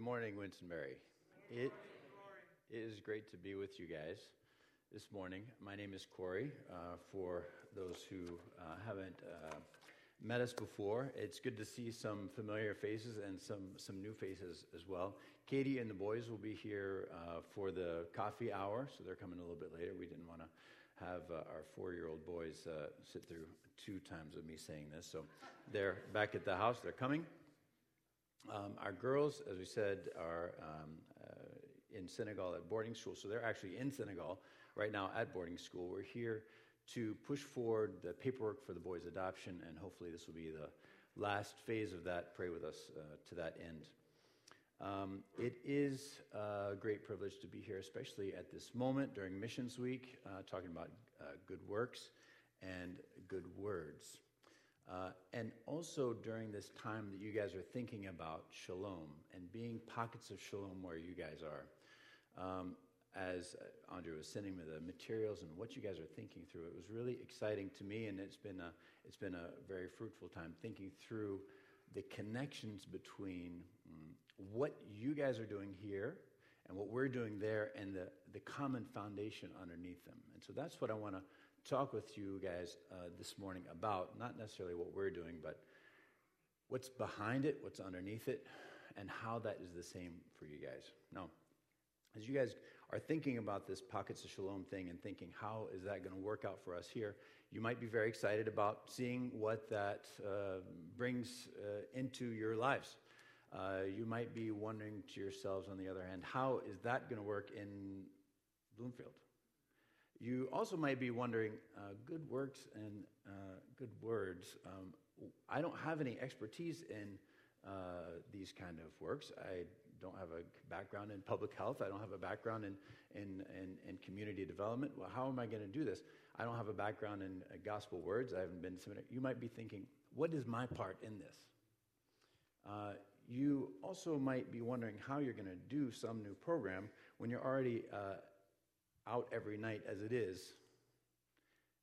morning, Wintonbury. It, it is great to be with you guys this morning. My name is Corey. Uh, for those who uh, haven't uh, met us before, it's good to see some familiar faces and some, some new faces as well. Katie and the boys will be here uh, for the coffee hour, so they're coming a little bit later. We didn't want to have uh, our four year old boys uh, sit through two times of me saying this. So they're back at the house, they're coming. Um, our girls, as we said, are um, uh, in Senegal at boarding school, so they're actually in Senegal right now at boarding school. We're here to push forward the paperwork for the boys' adoption, and hopefully, this will be the last phase of that. Pray with us uh, to that end. Um, it is a great privilege to be here, especially at this moment during Missions Week, uh, talking about uh, good works and good words. Uh, and also during this time that you guys are thinking about shalom and being pockets of shalom where you guys are. Um, as Andre was sending me the materials and what you guys are thinking through, it was really exciting to me, and it's been a, it's been a very fruitful time thinking through the connections between um, what you guys are doing here and what we're doing there and the, the common foundation underneath them. And so that's what I want to talk with you guys uh, this morning about, not necessarily what we're doing, but what's behind it, what's underneath it, and how that is the same for you guys. Now, as you guys are thinking about this pockets of shalom thing and thinking, how is that going to work out for us here? You might be very excited about seeing what that uh, brings uh, into your lives. Uh, you might be wondering to yourselves, on the other hand, how is that going to work in Bloomfield? You also might be wondering uh, good works and uh, good words. Um, I don't have any expertise in uh, these kind of works. I don't have a background in public health. I don't have a background in, in, in, in community development. Well, how am I going to do this? I don't have a background in uh, gospel words. I haven't been seminary. You might be thinking, what is my part in this? Uh, you also might be wondering how you're going to do some new program when you're already uh, out every night as it is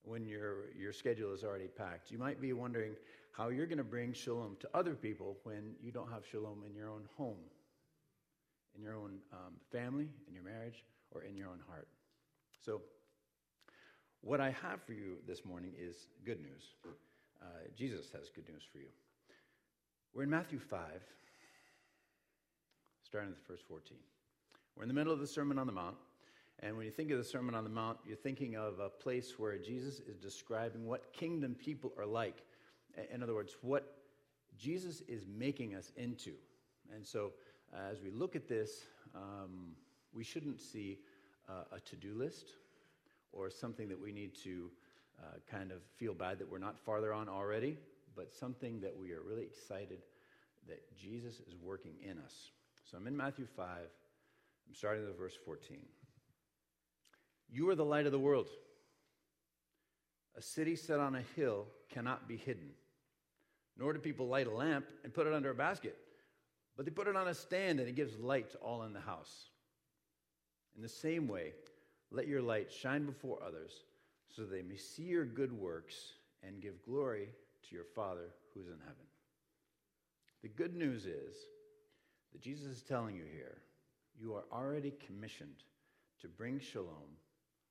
when your, your schedule is already packed. You might be wondering how you're going to bring shalom to other people when you don't have shalom in your own home, in your own um, family, in your marriage, or in your own heart. So, what I have for you this morning is good news. Uh, Jesus has good news for you. We're in Matthew 5, starting at the verse 14. We're in the middle of the Sermon on the Mount. And when you think of the Sermon on the Mount, you're thinking of a place where Jesus is describing what kingdom people are like. In other words, what Jesus is making us into. And so, uh, as we look at this, um, we shouldn't see uh, a to do list or something that we need to uh, kind of feel bad that we're not farther on already, but something that we are really excited that Jesus is working in us. So I'm in Matthew 5. I'm starting with verse 14. You are the light of the world. A city set on a hill cannot be hidden. Nor do people light a lamp and put it under a basket, but they put it on a stand and it gives light to all in the house. In the same way, let your light shine before others so they may see your good works and give glory to your Father who is in heaven. The good news is that Jesus is telling you here you are already commissioned to bring shalom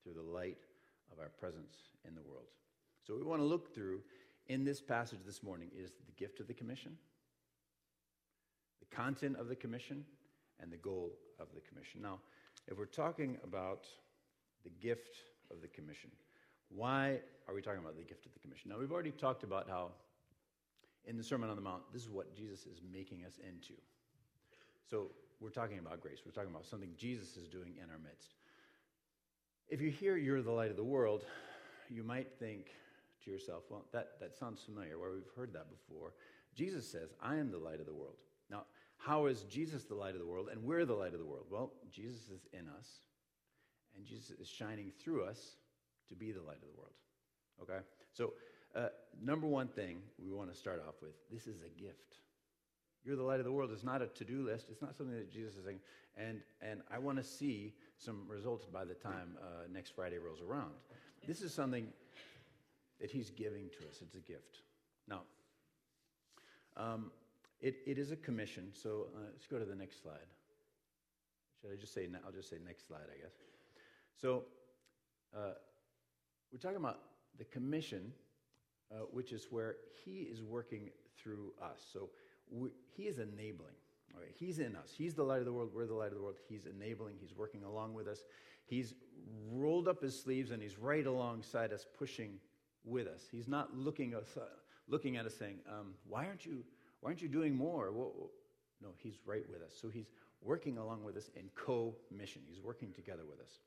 through the light of our presence in the world. So, we want to look through in this passage this morning is the gift of the commission, the content of the commission, and the goal of the commission. Now, if we're talking about the gift of the commission, why are we talking about the gift of the commission? Now, we've already talked about how in the Sermon on the Mount, this is what Jesus is making us into. So, we're talking about grace. We're talking about something Jesus is doing in our midst. If you hear you're the light of the world, you might think to yourself, well, that, that sounds familiar, where we've heard that before. Jesus says, I am the light of the world. Now, how is Jesus the light of the world and we're the light of the world? Well, Jesus is in us, and Jesus is shining through us to be the light of the world. Okay? So, uh, number one thing we want to start off with this is a gift. You're the light of the world. It's not a to do list. It's not something that Jesus is saying. And, and I want to see some results by the time uh, next Friday rolls around. This is something that he's giving to us. It's a gift. Now, um, it, it is a commission. So uh, let's go to the next slide. Should I just say, I'll just say next slide, I guess. So uh, we're talking about the commission, uh, which is where he is working through us. So we, he is enabling. He's in us. He's the light of the world. We're the light of the world. He's enabling. He's working along with us. He's rolled up his sleeves and he's right alongside us, pushing with us. He's not looking, us, uh, looking at us saying, um, why, aren't you, why aren't you doing more? No, he's right with us. So he's working along with us in co mission. He's working together with us.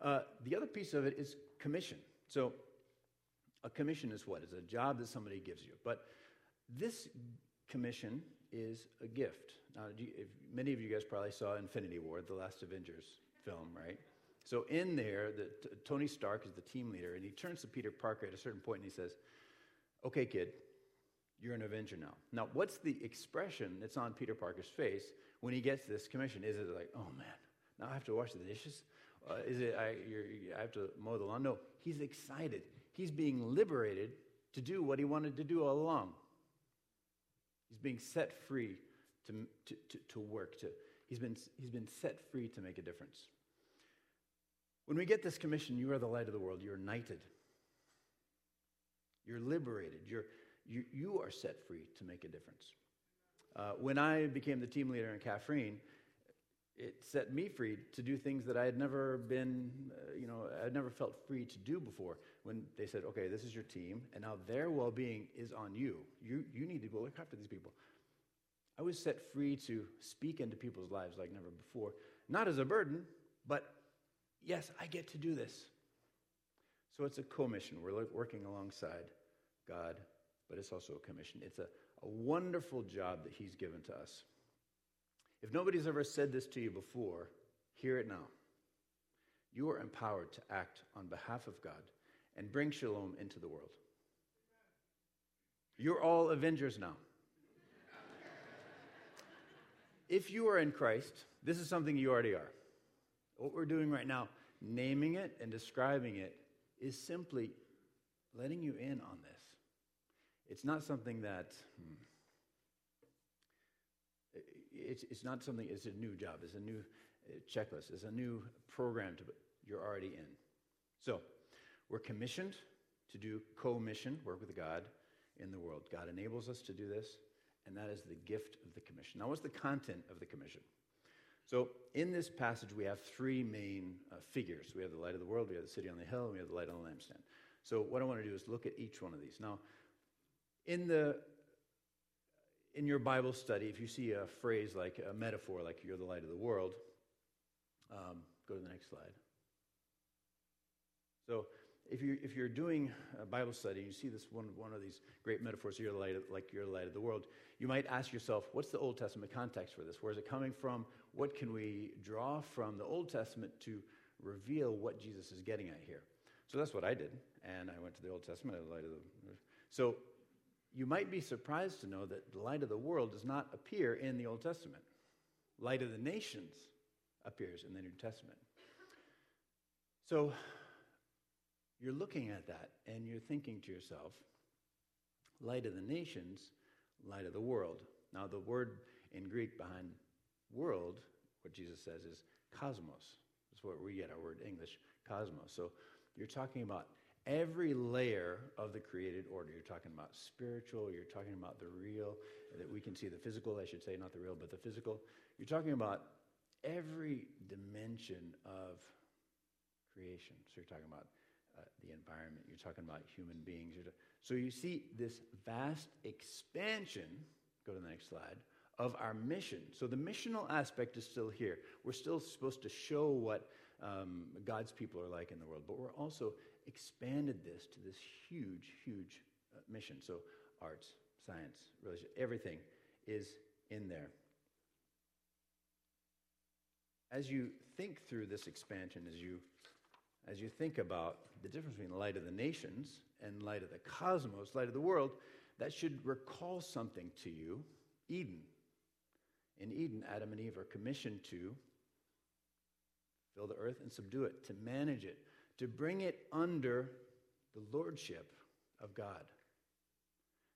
Uh, the other piece of it is commission. So a commission is what? It's a job that somebody gives you. But this commission is a gift. Now, you, if, many of you guys probably saw Infinity War, the last Avengers film, right? So in there, the, t- Tony Stark is the team leader, and he turns to Peter Parker at a certain point and he says, "Okay, kid, you're an Avenger now." Now, what's the expression that's on Peter Parker's face when he gets this commission? Is it like, "Oh man, now I have to wash the dishes"? Uh, is it I, I have to mow the lawn? No, he's excited. He's being liberated to do what he wanted to do all along. He's being set free to, to, to, to work. To, he's, been, he's been set free to make a difference. When we get this commission, you are the light of the world. You're knighted. You're liberated. You're, you, you are set free to make a difference. Uh, when I became the team leader in Kaffrine, it set me free to do things that I had never been, uh, you know, I had never felt free to do before. When they said, okay, this is your team, and now their well being is on you. you. You need to go look after these people. I was set free to speak into people's lives like never before, not as a burden, but yes, I get to do this. So it's a commission. We're working alongside God, but it's also a commission. It's a, a wonderful job that He's given to us. If nobody's ever said this to you before, hear it now. You are empowered to act on behalf of God and bring shalom into the world. You're all Avengers now. if you are in Christ, this is something you already are. What we're doing right now, naming it and describing it, is simply letting you in on this. It's not something that. Hmm, it's, it's not something, it's a new job, it's a new uh, checklist, it's a new program to, you're already in. So, we're commissioned to do co mission, work with God in the world. God enables us to do this, and that is the gift of the commission. Now, what's the content of the commission? So, in this passage, we have three main uh, figures. We have the light of the world, we have the city on the hill, and we have the light on the lampstand. So, what I want to do is look at each one of these. Now, in the in your Bible study, if you see a phrase like a metaphor, like you're the light of the world, um, go to the next slide. So, if you're, if you're doing a Bible study, and you see this one, one of these great metaphors, you're the light of, like you're the light of the world, you might ask yourself, what's the Old Testament context for this? Where is it coming from? What can we draw from the Old Testament to reveal what Jesus is getting at here? So that's what I did. And I went to the Old Testament, the light of the. So you might be surprised to know that the light of the world does not appear in the Old Testament. Light of the nations appears in the New Testament. So you're looking at that and you're thinking to yourself, light of the nations, light of the world. Now, the word in Greek behind world, what Jesus says is cosmos. That's where we get our word English, cosmos. So you're talking about every layer of the created order. You're talking about spiritual, you're talking about the real, that we can see the physical, I should say, not the real, but the physical. You're talking about every dimension of creation. So you're talking about uh, the environment, you're talking about human beings. so you see this vast expansion, go to the next slide, of our mission. So the missional aspect is still here. We're still supposed to show what um, God's people are like in the world, but we're also expanded this to this huge, huge uh, mission. So, arts, science, religion, everything is in there. As you think through this expansion, as you, as you think about the difference between light of the nations and light of the cosmos, light of the world, that should recall something to you Eden. In Eden, Adam and Eve are commissioned to fill the earth and subdue it, to manage it, to bring it under the lordship of God.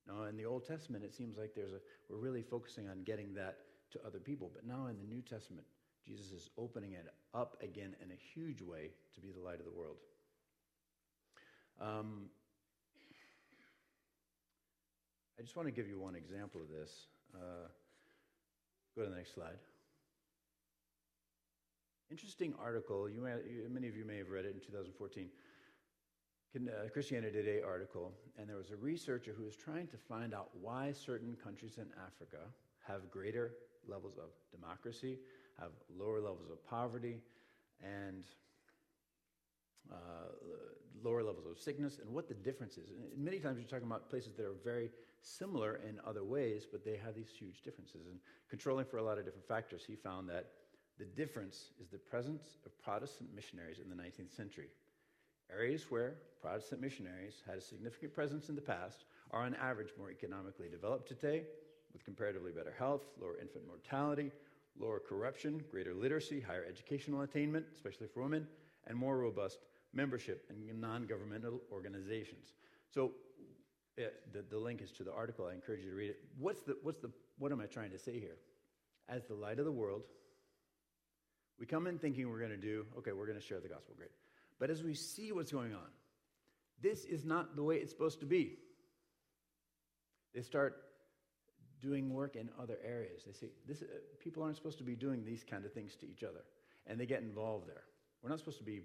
Now, in the Old Testament, it seems like there's a, we're really focusing on getting that to other people. But now in the New Testament, Jesus is opening it up again in a huge way to be the light of the world. Um, I just want to give you one example of this. Uh, go to the next slide. Interesting article. You may, many of you may have read it in 2014. Uh, Christianity Today article, and there was a researcher who was trying to find out why certain countries in Africa have greater levels of democracy, have lower levels of poverty, and uh, lower levels of sickness, and what the difference is. And many times you're talking about places that are very similar in other ways, but they have these huge differences. And controlling for a lot of different factors, he found that the difference is the presence of Protestant missionaries in the 19th century. Areas where Protestant missionaries had a significant presence in the past are on average more economically developed today, with comparatively better health, lower infant mortality, lower corruption, greater literacy, higher educational attainment, especially for women, and more robust membership in non governmental organizations. So, it, the, the link is to the article. I encourage you to read it. What's the, what's the, what am I trying to say here? As the light of the world, we come in thinking we're going to do, okay, we're going to share the gospel, great. But as we see what's going on, this is not the way it's supposed to be. They start doing work in other areas. They say, this, uh, people aren't supposed to be doing these kind of things to each other. And they get involved there. We're not supposed to be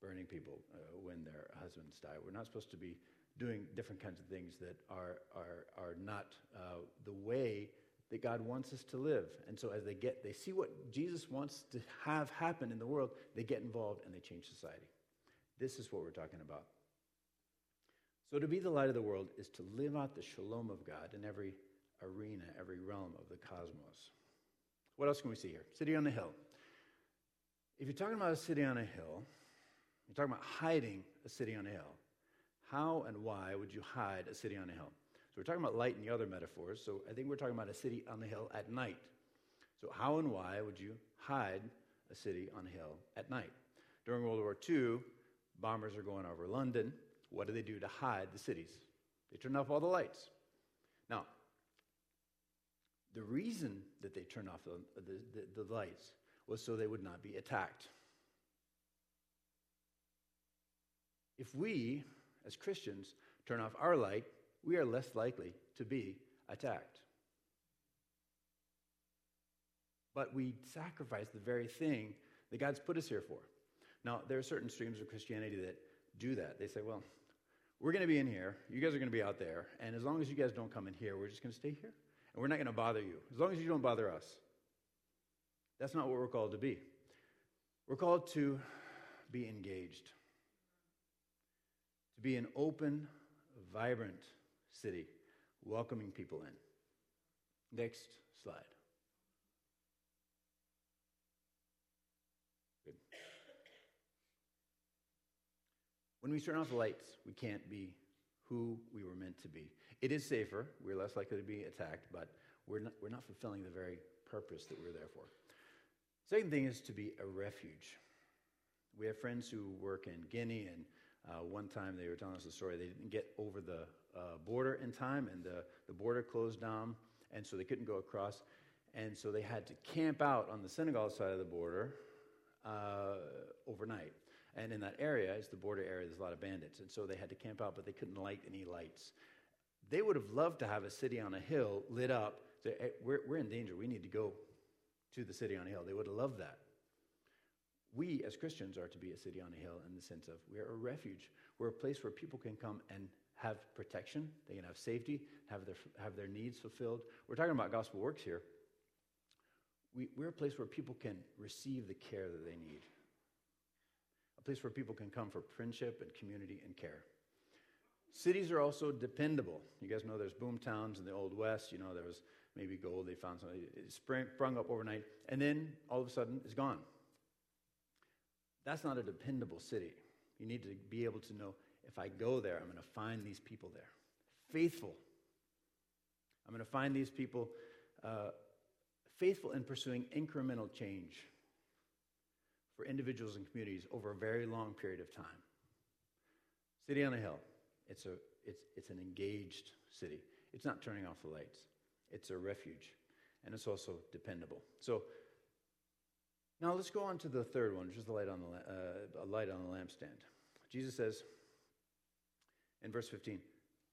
burning people uh, when their husbands die. We're not supposed to be doing different kinds of things that are, are, are not uh, the way that God wants us to live. And so as they get, they see what Jesus wants to have happen in the world, they get involved and they change society. This is what we're talking about. So to be the light of the world is to live out the shalom of God in every arena, every realm of the cosmos. What else can we see here? City on the hill. If you're talking about a city on a hill, you're talking about hiding a city on a hill. How and why would you hide a city on a hill? So we're talking about light in the other metaphors. So I think we're talking about a city on the hill at night. So how and why would you hide a city on a hill at night? During World War II, bombers are going over London. What do they do to hide the cities? They turn off all the lights. Now, the reason that they turned off the, the, the, the lights was so they would not be attacked. If we, as Christians, turn off our light, we are less likely to be attacked. But we sacrifice the very thing that God's put us here for. Now, there are certain streams of Christianity that do that. They say, well, we're going to be in here, you guys are going to be out there, and as long as you guys don't come in here, we're just going to stay here. And we're not going to bother you, as long as you don't bother us. That's not what we're called to be. We're called to be engaged, to be an open, vibrant, city, welcoming people in. Next slide. Good. When we turn off the lights, we can't be who we were meant to be. It is safer, we're less likely to be attacked, but we're not, we're not fulfilling the very purpose that we're there for. Second thing is to be a refuge. We have friends who work in Guinea, and uh, one time they were telling us a story. They didn't get over the uh, border in time, and the, the border closed down, and so they couldn't go across. And so they had to camp out on the Senegal side of the border uh, overnight. And in that area, it's the border area, there's a lot of bandits. And so they had to camp out, but they couldn't light any lights. They would have loved to have a city on a hill lit up. Hey, we're, we're in danger. We need to go to the city on a hill. They would have loved that. We, as Christians, are to be a city on a hill in the sense of we're a refuge. We're a place where people can come and have protection, they can have safety, have their, have their needs fulfilled. We're talking about gospel works here. We, we're a place where people can receive the care that they need, a place where people can come for friendship and community and care. Cities are also dependable. You guys know there's boom towns in the Old West. You know, there was maybe gold, they found something, it sprung up overnight, and then all of a sudden it's gone. That's not a dependable city. You need to be able to know if I go there, I'm going to find these people there. Faithful. I'm going to find these people uh, faithful in pursuing incremental change for individuals and communities over a very long period of time. City on a hill. It's a, it's, it's an engaged city. It's not turning off the lights, it's a refuge, and it's also dependable. So now let's go on to the third one, which is the light on the, uh, a light on the lampstand. Jesus says in verse 15,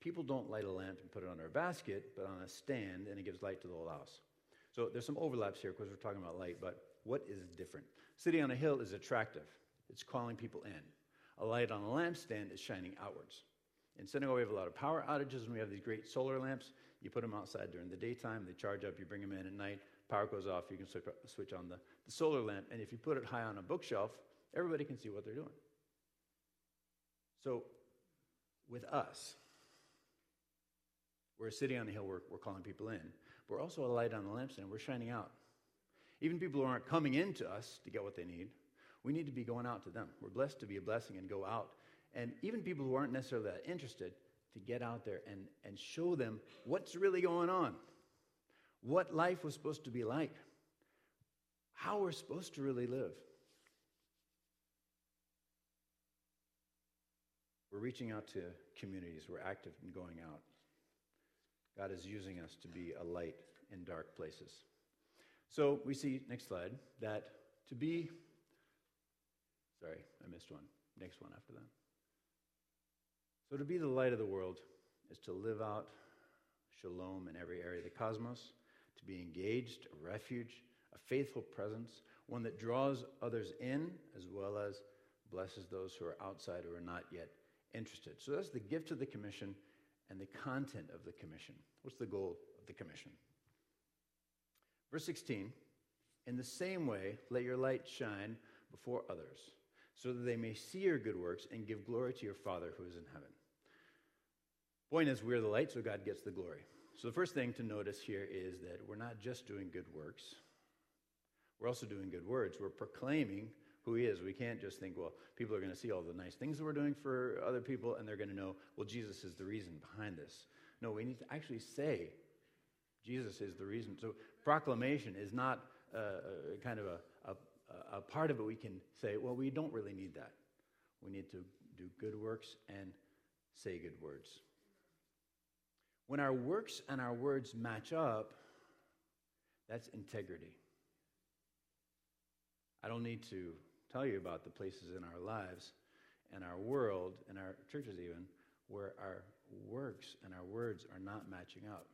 people don't light a lamp and put it on their basket, but on a stand, and it gives light to the whole house. So there's some overlaps here because we're talking about light, but what is different? City on a hill is attractive. It's calling people in. A light on a lampstand is shining outwards. In Senegal, we have a lot of power outages, and we have these great solar lamps. You put them outside during the daytime, they charge up, you bring them in at night, power goes off, you can switch on the, the solar lamp, and if you put it high on a bookshelf, everybody can see what they're doing. So, with us, we're a city on the hill, we're, we're calling people in. We're also a light on the lampstand, we're shining out. Even people who aren't coming into us to get what they need, we need to be going out to them. We're blessed to be a blessing and go out. And even people who aren't necessarily that interested, to get out there and, and show them what's really going on, what life was supposed to be like, how we're supposed to really live. We're reaching out to communities, we're active in going out. God is using us to be a light in dark places. So we see, next slide, that to be, sorry, I missed one. Next one after that. So, to be the light of the world is to live out shalom in every area of the cosmos, to be engaged, a refuge, a faithful presence, one that draws others in as well as blesses those who are outside who are not yet interested. So, that's the gift of the commission and the content of the commission. What's the goal of the commission? Verse 16 In the same way, let your light shine before others, so that they may see your good works and give glory to your Father who is in heaven. Point is, we're the light, so God gets the glory. So the first thing to notice here is that we're not just doing good works, we're also doing good words. We're proclaiming who He is. We can't just think, well, people are going to see all the nice things that we're doing for other people, and they're going to know, well, Jesus is the reason behind this. No, we need to actually say, Jesus is the reason. So proclamation is not uh, uh kind of a, a, a part of it we can say, well, we don't really need that. We need to do good works and say good words. When our works and our words match up, that's integrity. I don't need to tell you about the places in our lives and our world and our churches, even, where our works and our words are not matching up.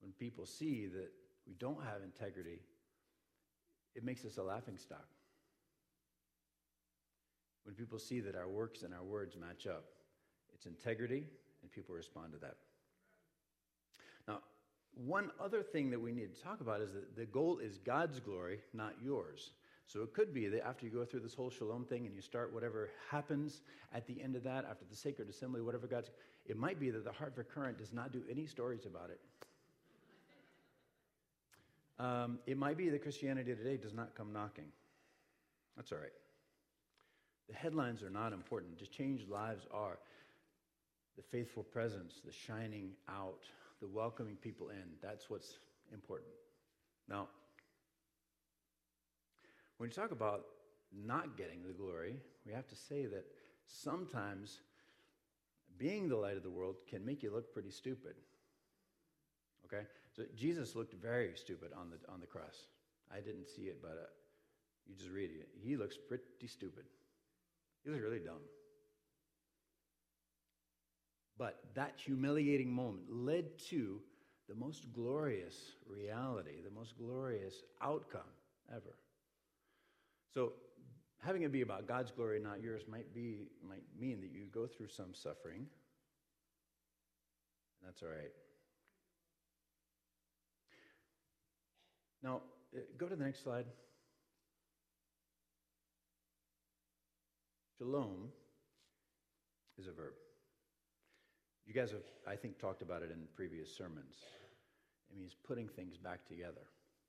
When people see that we don't have integrity, it makes us a laughing stock. When people see that our works and our words match up, it's integrity, and people respond to that. Now, one other thing that we need to talk about is that the goal is God's glory, not yours. So it could be that after you go through this whole shalom thing and you start whatever happens at the end of that, after the sacred assembly, whatever God's, it might be that the Hartford Courant does not do any stories about it. Um, it might be that Christianity today does not come knocking. That's all right. The headlines are not important. Just changed lives are the faithful presence, the shining out, the welcoming people in. That's what's important. Now, when you talk about not getting the glory, we have to say that sometimes being the light of the world can make you look pretty stupid. Okay? So Jesus looked very stupid on the, on the cross. I didn't see it, but uh, you just read it. He looks pretty stupid. He looks really dumb. But that humiliating moment led to the most glorious reality, the most glorious outcome ever. So, having it be about God's glory, not yours, might be might mean that you go through some suffering. That's all right. Now, uh, go to the next slide. Shalom is a verb. You guys have, I think, talked about it in previous sermons. It means putting things back together,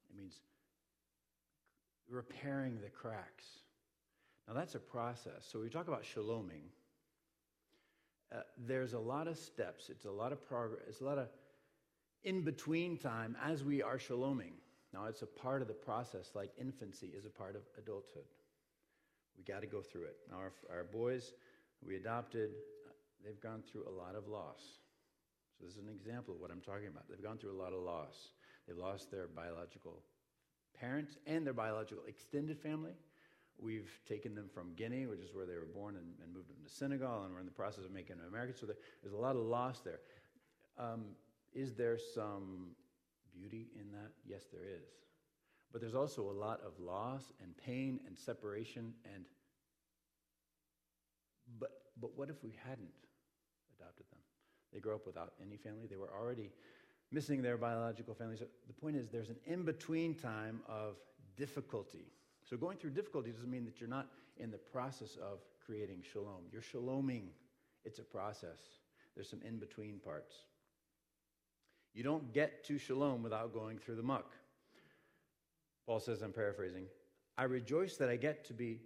it means repairing the cracks. Now, that's a process. So, we talk about shaloming. Uh, there's a lot of steps, it's a lot of progress, it's a lot of in between time as we are shaloming. Now, it's a part of the process, like infancy is a part of adulthood. We got to go through it. Now, our, our boys we adopted, they've gone through a lot of loss. So, this is an example of what I'm talking about. They've gone through a lot of loss. They've lost their biological parents and their biological extended family. We've taken them from Guinea, which is where they were born, and, and moved them to Senegal, and we're in the process of making them American. So, there's a lot of loss there. Um, is there some beauty in that? Yes, there is. But there's also a lot of loss and pain and separation and but but what if we hadn't adopted them? They grow up without any family. They were already missing their biological family. So the point is there's an in-between time of difficulty. So going through difficulty doesn't mean that you're not in the process of creating shalom. You're shaloming. It's a process. There's some in-between parts. You don't get to shalom without going through the muck. Paul says, I'm paraphrasing, I rejoice that I get to be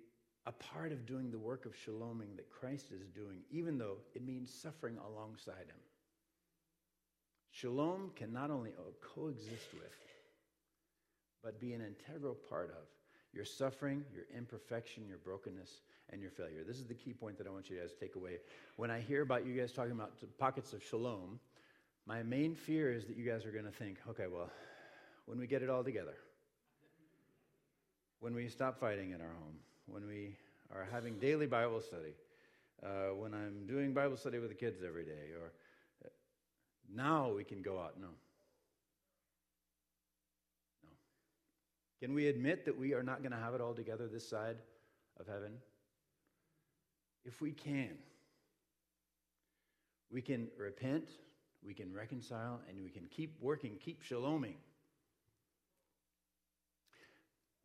a part of doing the work of shaloming that Christ is doing, even though it means suffering alongside him. Shalom can not only coexist with, but be an integral part of your suffering, your imperfection, your brokenness, and your failure. This is the key point that I want you guys to take away. When I hear about you guys talking about pockets of shalom, my main fear is that you guys are going to think, okay, well, when we get it all together, when we stop fighting in our home, when we are having daily Bible study, uh, when I'm doing Bible study with the kids every day, or uh, now we can go out. No. No. Can we admit that we are not going to have it all together this side of heaven? If we can, we can repent, we can reconcile, and we can keep working, keep shaloming.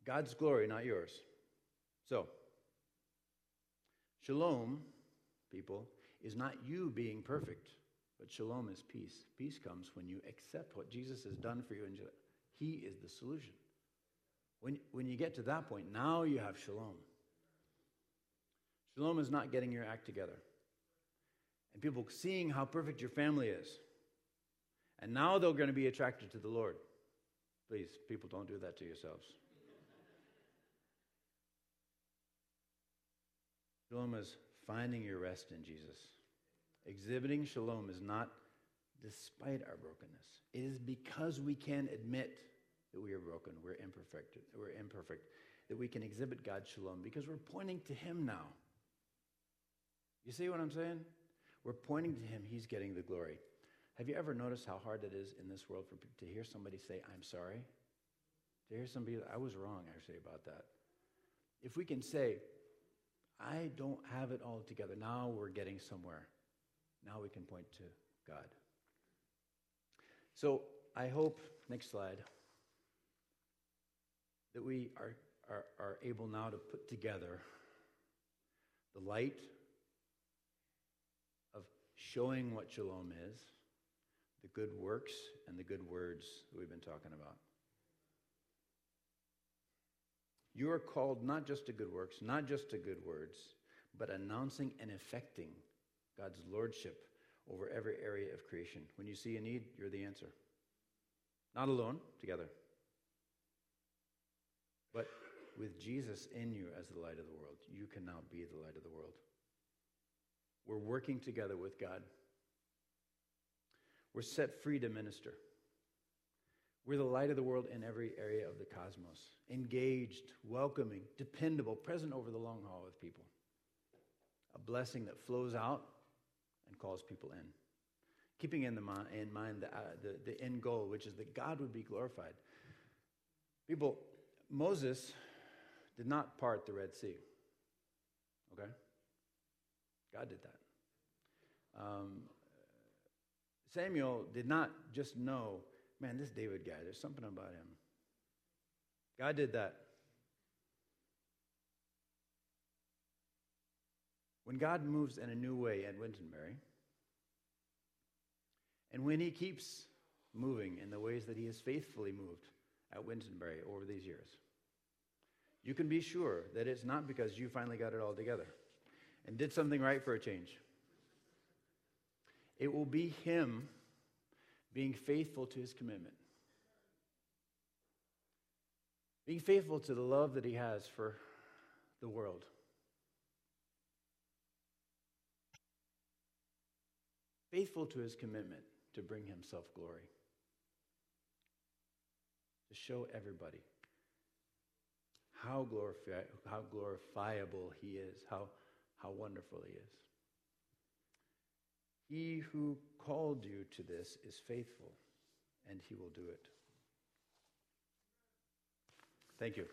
God's glory, not yours. So, shalom, people, is not you being perfect, but shalom is peace. Peace comes when you accept what Jesus has done for you, and He is the solution. When, when you get to that point, now you have shalom. Shalom is not getting your act together. And people seeing how perfect your family is. And now they're going to be attracted to the Lord. Please, people, don't do that to yourselves. Shalom is finding your rest in Jesus. Exhibiting shalom is not despite our brokenness. It is because we can admit that we are broken, we're imperfect, we're imperfect, that we can exhibit God's shalom because we're pointing to Him now. You see what I'm saying? We're pointing to Him, He's getting the glory. Have you ever noticed how hard it is in this world for to hear somebody say, I'm sorry? To hear somebody, I was wrong, actually, about that. If we can say, I don't have it all together. Now we're getting somewhere. Now we can point to God. So I hope, next slide, that we are, are, are able now to put together the light of showing what shalom is, the good works, and the good words that we've been talking about. You are called not just to good works, not just to good words, but announcing and effecting God's lordship over every area of creation. When you see a need, you're the answer. Not alone, together. But with Jesus in you as the light of the world, you can now be the light of the world. We're working together with God. We're set free to minister. We're the light of the world in every area of the cosmos, engaged, welcoming, dependable, present over the long haul with people. A blessing that flows out and calls people in. Keeping in, the, in mind the, uh, the, the end goal, which is that God would be glorified. People, Moses did not part the Red Sea. Okay? God did that. Um, Samuel did not just know man, this David guy, there's something about him. God did that. When God moves in a new way at Wintonbury, and when he keeps moving in the ways that he has faithfully moved at Wintonbury over these years, you can be sure that it's not because you finally got it all together and did something right for a change. It will be him being faithful to his commitment, being faithful to the love that he has for the world. faithful to his commitment to bring himself glory, to show everybody how, glorifi- how glorifiable he is, how, how wonderful he is. He who called you to this is faithful, and he will do it. Thank you.